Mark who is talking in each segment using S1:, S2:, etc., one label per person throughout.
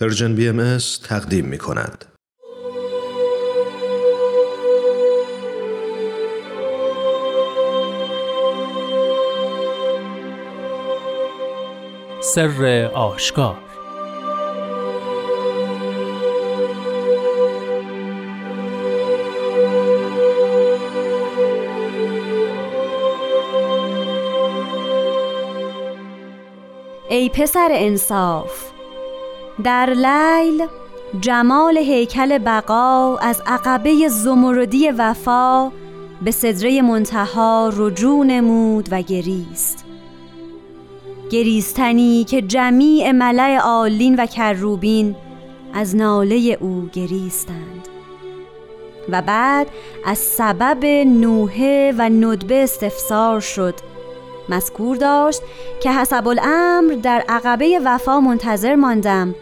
S1: پرژن بی ام تقدیم می کند.
S2: سر آشکار
S3: ای پسر انصاف در لیل جمال هیکل بقا از عقبه زمردی وفا به سدره منتهی رجوع نمود و گریست. گریستنی که جمیع ملأ عالین و کروبین از ناله او گریستند. و بعد از سبب نوحه و ندبه استفسار شد. مذکور داشت که حسب الامر در عقبه وفا منتظر ماندم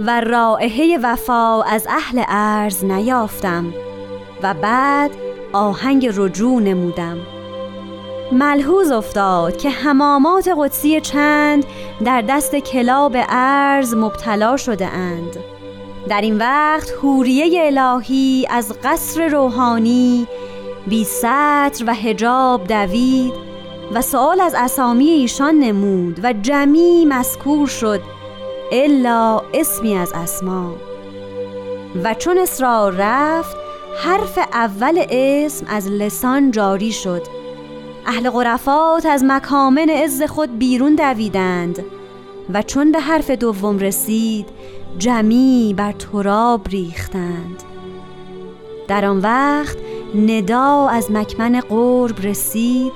S3: و رائحه وفا از اهل ارز نیافتم و بعد آهنگ رجوع نمودم. ملحوظ افتاد که حمامات قدسی چند در دست کلاب ارز مبتلا شده اند. در این وقت حوریه الهی از قصر روحانی بی سطر و هجاب دوید و سوال از اسامی ایشان نمود و جمی مذکور شد الا اسمی از اسما. و چون اصرار رفت حرف اول اسم از لسان جاری شد. اهل غرفات از مکامن عز خود بیرون دویدند. و چون به حرف دوم رسید جمی بر تراب ریختند. در آن وقت ندا از مکمن قرب رسید.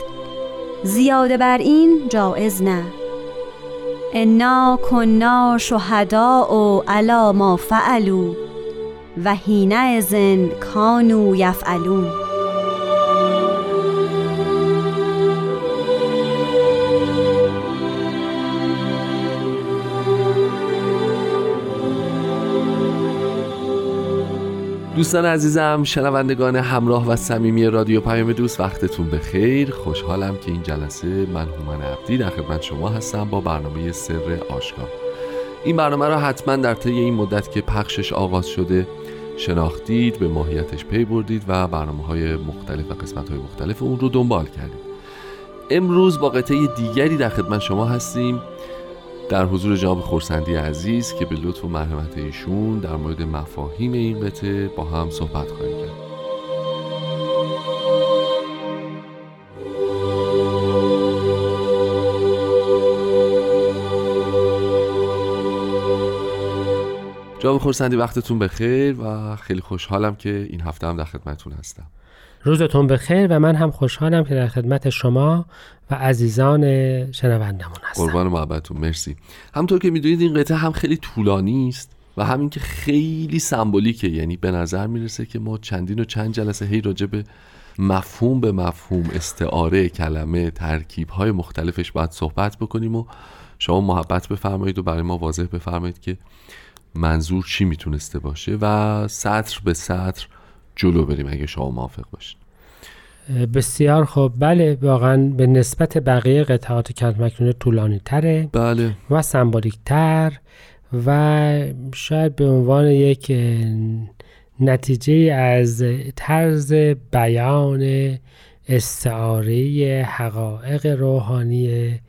S3: زیاده بر این جایز نه. انا کنا شهدا و علا ما فعلو و ازن کانو یفعلون.
S4: دوستان عزیزم شنوندگان همراه و صمیمی رادیو پیام دوست وقتتون به خیر خوشحالم که این جلسه من هومن عبدی در خدمت شما هستم با برنامه سر آشکار. این برنامه را حتما در طی این مدت که پخشش آغاز شده شناختید به ماهیتش پی بردید و برنامه های مختلف و قسمت های مختلف اون رو دنبال کردید. امروز با قطعه دیگری در خدمت شما هستیم. در حضور جناب خورسندی عزیز که به لطف و مرحمت ایشون در مورد مفاهیم این قطعه با هم صحبت خواهیم کرد. جناب خورسندی وقتتون بخیر و خیلی خوشحالم که این هفته هم در خدمتتون هستم.
S5: روزتون بخیر و من هم خوشحالم که در خدمت شما و عزیزان شنوندمون هستم.
S4: قربان محبتتون مرسی. همطور که می‌دونید این قطعه هم خیلی طولانی است و همین که خیلی سمبولیکه. یعنی به نظر می‌رسه که ما چندین و چند جلسه هی راجع به مفهوم به مفهوم استعاره کلمه ترکیب های مختلفش باید صحبت بکنیم و شما محبت بفرمایید و برای ما واضح بفرمایید که منظور چی می‌تونسته باشه و سطر به سطر جلو بریم اگه شما موافق باشید
S5: بسیار خوب. بله واقعا به نسبت بقیه قطعات کلمه مکنونه طولانی تره
S4: بله.
S5: و سمبولیک تر و شاید به عنوان یک نتیجه از طرز بیان استعاره حقایق روحانی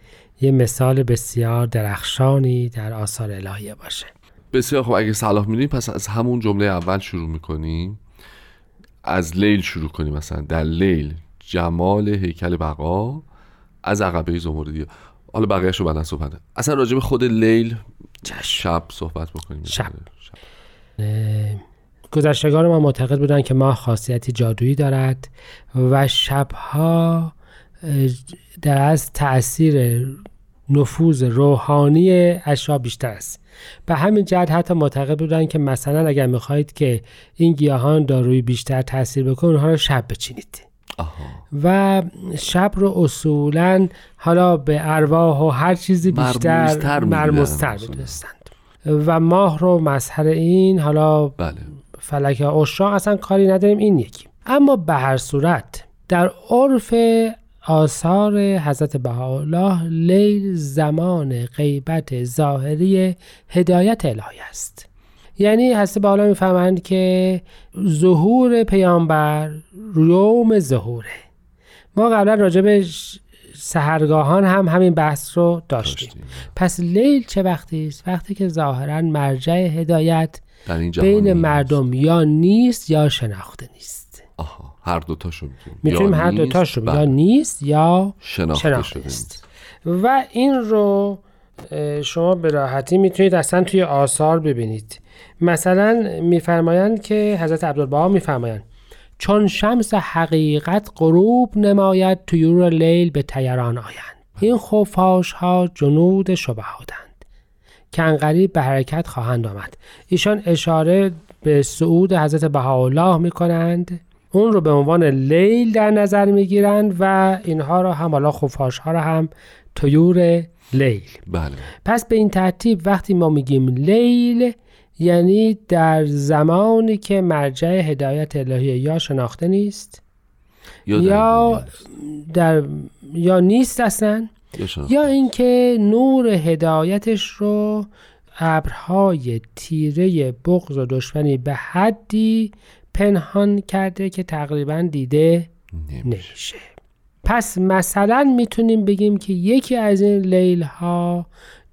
S5: یه مثال بسیار درخشانی در آثار الهیه باشه.
S4: بسیار خوب. اگه صلاح می‌دونیم پس از همون جمله اول شروع می‌کنیم. از لیل شروع کنیم مثلا. در لیل جمال هیکل بقا از عقبه زمردی. حالا بقیهش رو بعدا صحبت اصلا راجع به خود لیل شب صحبت بکنیم.
S5: شب, شب. گذشتگان ما معتقد بودن که ماه خاصیتی جادویی دارد و شبها در از تاثیر نفوذ روحانی اشیا بیشتر است. به همین جهت حتی معتقد بودن که مثلا اگر می‌خواهید که این گیاهان داروی بیشتر تاثیر بکنه اونها رو شب بچینید. و شب رو اصولا حالا به ارواح و هر چیزی بیشتر مرموزتر بدونستند و ماه رو مظهر این حالا
S4: بله.
S5: فلک اشاق اصلا کاری نداریم این یکی. اما به هر صورت در عرف آثار حضرت بهاءالله لیل زمان غیبت ظاهری هدایت الهی است. یعنی حضرت بهاءالله می‌فهمند که ظهور پیامبر یوم ظهوره. ما قبلا راجع به سهرگاهان هم همین بحث رو داشتیم,
S4: داشتیم.
S5: پس لیل چه وقتی است؟ وقتی که ظاهرا مرجع هدایت بین
S4: نیست.
S5: مردم یا نیست یا شناخته نیست.
S4: آها. هر دوتاشو می‌تونیم.
S5: می‌تونیم
S4: یا
S5: هر دوتاشو یا
S4: بله.
S5: نیست یا
S4: شناخته,
S5: شناخته و این رو شما به راحتی می‌تونید اصلا توی آثار ببینید. مثلا میفرمایند که حضرت عبدالبها میفرمایند چون شمس حقیقت غروب نماید طیور لیل به تیران آیند. این خفاش ها جنود شبهاتند. که انقریب به حرکت خواهند آمد. ایشان اشاره به صعود حضرت بهاءالله می کنند اون رو به عنوان لیل در نظر می گیرند و اینها را هم حالا خفاش ها را هم طیور لیل.
S4: بله.
S5: پس به این ترتیب وقتی ما میگیم لیل یعنی در زمانی که مرجع هدایت الهی یا شناخته نیست
S4: یا در
S5: یا در یا نیست اصلا.
S4: یا
S5: اینکه نور هدایتش رو ابرهای تیره بغض و دشمنی به حدی پنهان کرده که تقریبا دیده
S4: نمیشه.
S5: نمیشه پس مثلا می‌تونیم بگیم که یکی از این لیل ها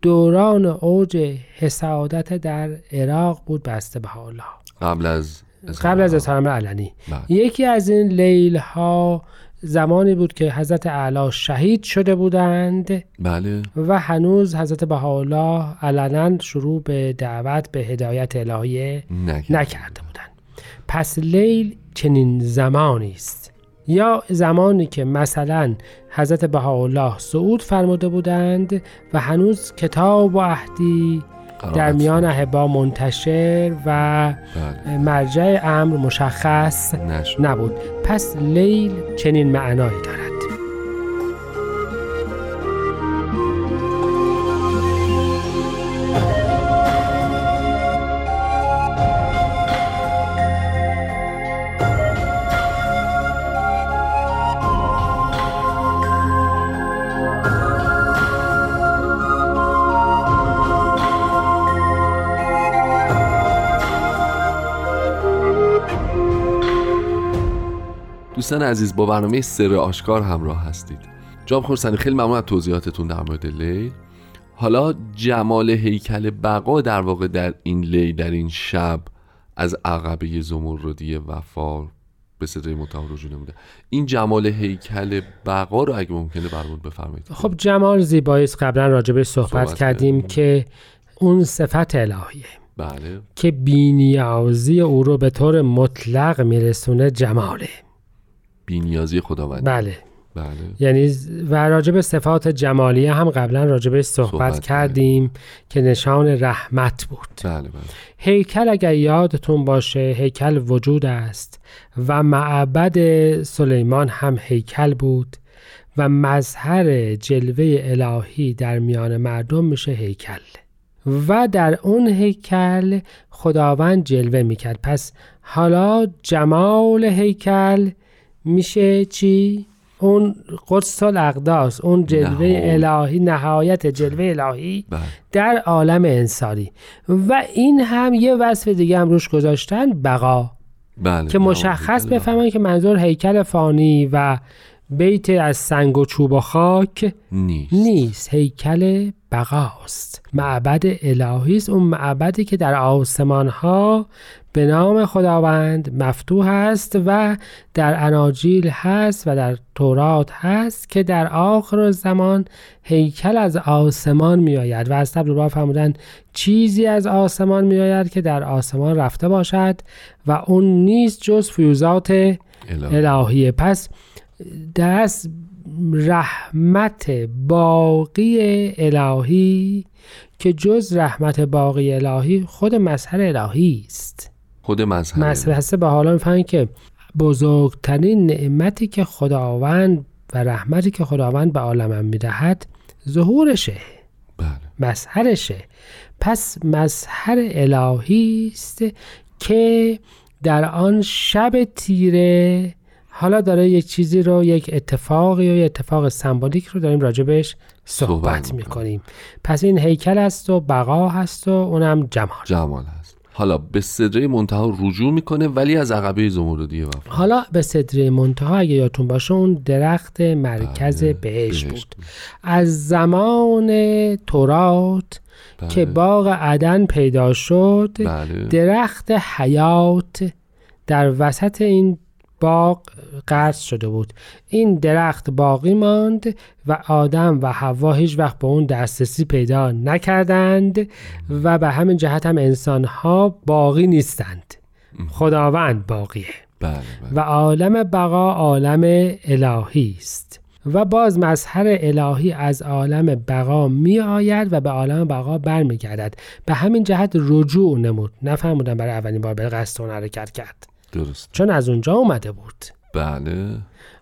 S5: دوران اوج حسادت در عراق بود بسته به حالا
S4: قبل از
S5: قبل از اظهار امر علنی
S4: بله.
S5: یکی از این لیل ها زمانی بود که حضرت اعلی شهید شده بودند
S4: بله
S5: و هنوز حضرت بهاءالله علنا شروع به دعوت به هدایت الهی
S4: نکرد.
S5: نکرده بودند پس لیل چنین زمانی است یا زمانی که مثلا حضرت بهاءالله صعود فرموده بودند و هنوز کتاب و عهدی. در میان احبا منتشر و
S4: بله.
S5: مرجع امر مشخص
S4: نشد
S5: نبود پس لیل چنین معنایی دارد
S4: دوستان عزیز با برنامه سر آشکار همراه هستید. جام خورسنی خیلی ممنون از توضیحاتتون در مورد لیل. حالا جمال هیکل بقا در واقع در این لیل در این شب از عقبه زمردی وفا به صدای متهم رجوع نموده. این جمال هیکل بقا رو اگه ممکنه برامون بفرمایید.
S5: خب جمال زیبایی قبلا راجبش صحبت,
S4: صحبت
S5: کردیم.
S4: کردیم.
S5: که اون صفت الهیه.
S4: بله.
S5: که بینیازی او رو به طور مطلق میرسونه جماله.
S4: بینیازی خداوند.
S5: بله.
S4: بله.
S5: یعنی و راجب صفات جمالیه هم قبلا راجبش صحبت,
S4: صحبت
S5: کردیم که نشان رحمت بود.
S4: بله بله.
S5: هیکل اگر یادتون باشه هیکل وجود است و معبد سلیمان هم هیکل بود و مظهر جلوه الهی در میان مردم میشه هیکل. و در اون هیکل خداوند جلوه می‌کرد. پس حالا جمال هیکل میشه چی؟ اون قدس الاقداس اون جلوه
S4: نهایت.
S5: الهی نهایت جلوه الهی
S4: بله.
S5: در عالم انسانی. و این هم یه وصف دیگه هم روش گذاشتن بقا.
S4: بله
S5: که مشخص بفهمن که منظور هیکل فانی و بیت از سنگ و چوب و خاک
S4: نیست.
S5: نیست. هیکل بقاست. معبد الهی است. اون معبدی که در آسمان ها به نام خداوند مفتوح است و در اناجیل هست و در تورات هست که در آخر زمان هیکل از آسمان می آید و از تبل فرمودن چیزی از آسمان می آید که در آسمان رفته باشد و اون نیست جز فیوزات
S4: الهی.
S5: الهیه پس دست رحمت باقی الهی که جز رحمت باقی الهی خود مظهر الهی است
S4: خود مذهب
S5: مظهر به حالا می‌فهمید که بزرگترین نعمتی که خداوند و رحمتی که خداوند به عالمم می‌دهد ظهورشه.
S4: بله.
S5: مظهرشه. پس مظهر الهی است که در آن شب تیره حالا داره یک چیزی رو یک اتفاقی یا اتفاق سمبولیک رو داریم راجبش صحبت,
S4: صحبت
S5: می‌کنیم. پس این هیکل است و بقا هست و اونم جمال.
S4: جمال هست. حالا به صدره منتها رجوع می‌کنه ولی از عقبه زمردی وفا
S5: حالا به صدره منتها اگه یادتون باشه اون درخت مرکز
S4: بله،
S5: بهشت
S4: بهشت
S5: بود. از زمان تورات
S4: بله.
S5: که باغ عدن پیدا شد
S4: بله.
S5: درخت حیات در وسط این باغ قرض شده بود. این درخت باقی ماند و آدم و حوا هیچ وقت به اون دسترسی پیدا نکردند و به همین جهت هم انسان ها باقی نیستند. خداوند باقیه.
S4: بله بله.
S5: و عالم بقا عالم الهی است. و باز مظهر الهی از عالم بقا می آید و به عالم بقا برمیگردد. به همین جهت رجوع نمود. نفهمودن برای اولین بار به قصد اون حرکت کرد.
S4: درست
S5: چون از اونجا اومده بود.
S4: بله.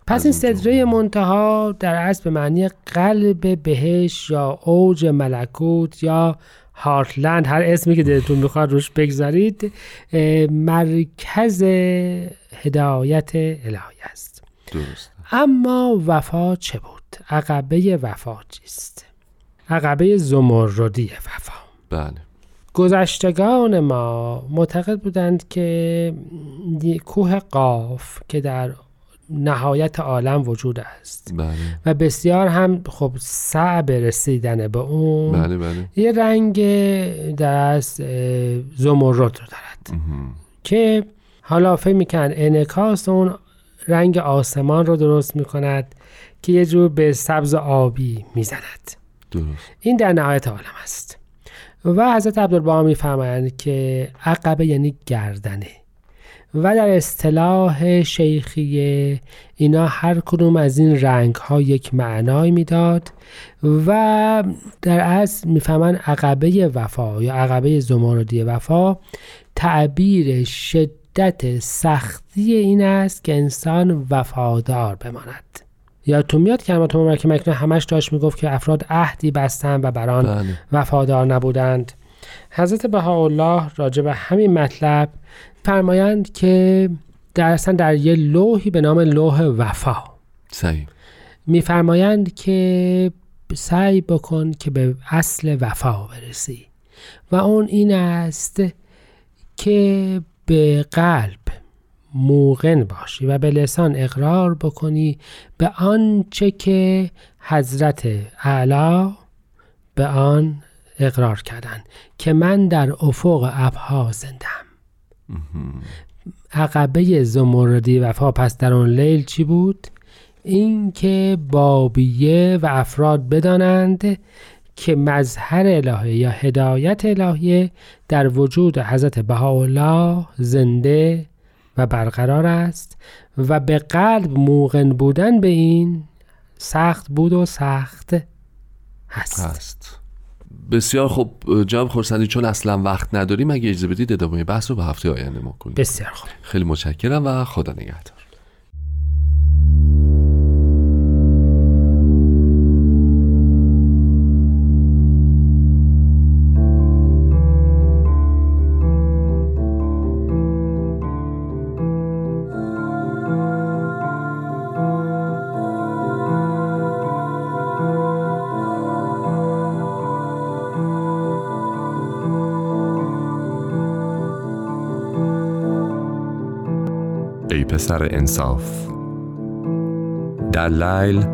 S5: پس این صدره منتها در اصل به معنی قلب بهش یا اوج ملکوت یا هارتلند هر اسمی که دلتون می‌خواد روش بگذارید مرکز هدایت الهی است.
S4: درست
S5: اما وفا چه بود؟ عقبه وفا چیست؟ عقبه زمردی وفا.
S4: بله.
S5: گذشتگان ما معتقد بودند که کوه قاف که در نهایت عالم وجود است.
S4: بله.
S5: و بسیار هم خب صعب رسیدن به اون.
S4: بله بله.
S5: یه رنگ در از زمرد رو دارد.
S4: مهم.
S5: که حالا فکر میکن انعکاس اون رنگ آسمان رو درست می‌کند که یه جور به سبز آبی می‌زند.
S4: درست.
S5: این در نهایت عالم است. و حضرت عبدالبها میفرمایند که عقبه یعنی گردنه. و در اصطلاح شیخیه اینا هر کدوم از این رنگ ها یک معنای می‌داد و در اصل می‌فهمن عقبه وفا یا عقبه زمردی وفا تعبیر شدت سختی این است که انسان وفادار بماند. یا تو میاد کلمات مبارک مکنه همش داشت می‌گفت که افراد عهدی بستن و بران
S4: بله.
S5: وفادار نبودند. حضرت بهاءالله راجع به همین مطلب فرمایند که در اصلا در یه لوحی به نام لوح وفا.
S4: صحیح.
S5: میفرمایند که سعی بکن که به اصل وفا برسی و اون این است که به قلب موقن باشی و به لسان اقرار بکنی به آنچه که حضرت اعلی به آن اقرار کردن که من در افق ابها زندم عقبه زمردی وفا پس در آن لیل چی بود؟ اینکه بابیه و افراد بدانند که مظهر الهی یا هدایت الهی در وجود حضرت بهاءالله زنده و برقرار است و به قلب موقن بودن به این سخت بود و سخت هست.
S4: هست. بسیار خوب جناب خورسندی چون اصلا وقت نداریم اگه اجازه بدید ادامه بحث رو به هفته آینده ما کنیم.
S5: بسیار خوب.
S4: خیلی متشکرم و خدا نگهدار.
S6: پسر انصاف. در لیل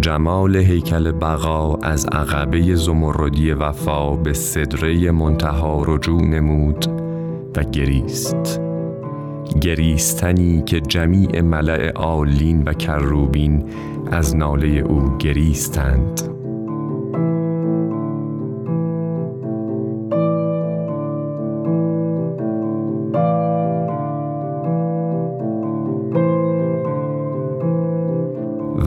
S6: جمال هیکل بقا از عقبه زمردی وفا به سدره منتهی رجوع نمود و گریست. گریستنی که جمیع ملأ عالین و کروبین از ناله او گریستند.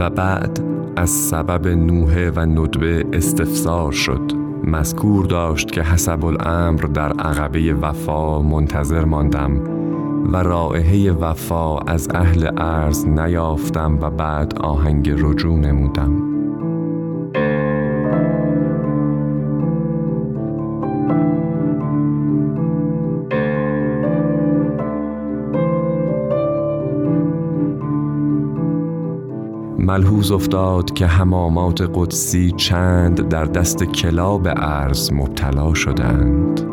S6: بعد از سبب نوحه و ندبه استفسار شد. مذکور داشت که حسب الامر در عقبه وفا منتظر ماندم و رائحه وفا از اهل ارز نیافتم و بعد آهنگ رجوع نمودم. ملحوظ افتاد که همامات قدسی چند در دست کلاب ارز مبتلا شدند.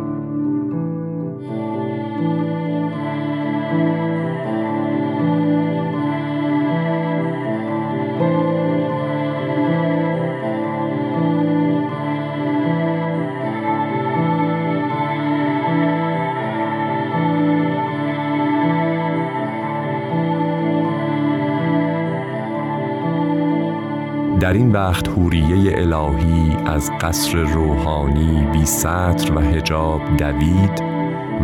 S6: وقت حوریه الهی از قصر روحانی بی سطر و هجاب دوید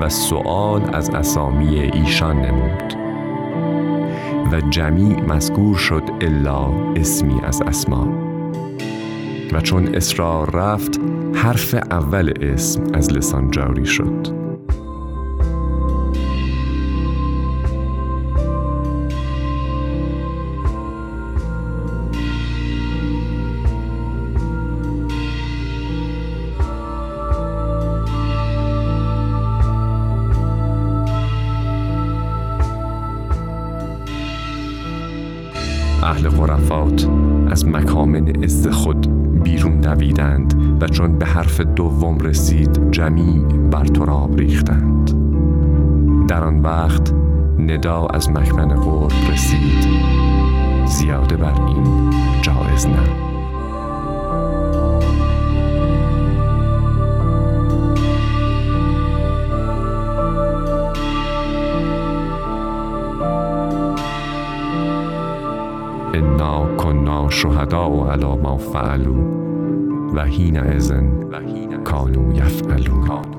S6: و سؤال از اسامی ایشان نمود. و جمیع مذکور شد الا اسمی از اسما. و چون اصرار رفت حرف اول اسم از لسان جاری شد. اهل غرفات از مکامن از خود بیرون دویدند و چون به حرف دوم رسید جمیع بر تراب ریختند. در آن وقت ندا از مکمن قرب رسید. زیاده بر این جایز نه. انا کنا شهدا علی ما فعلوا و حین ازن کانو یفعلون.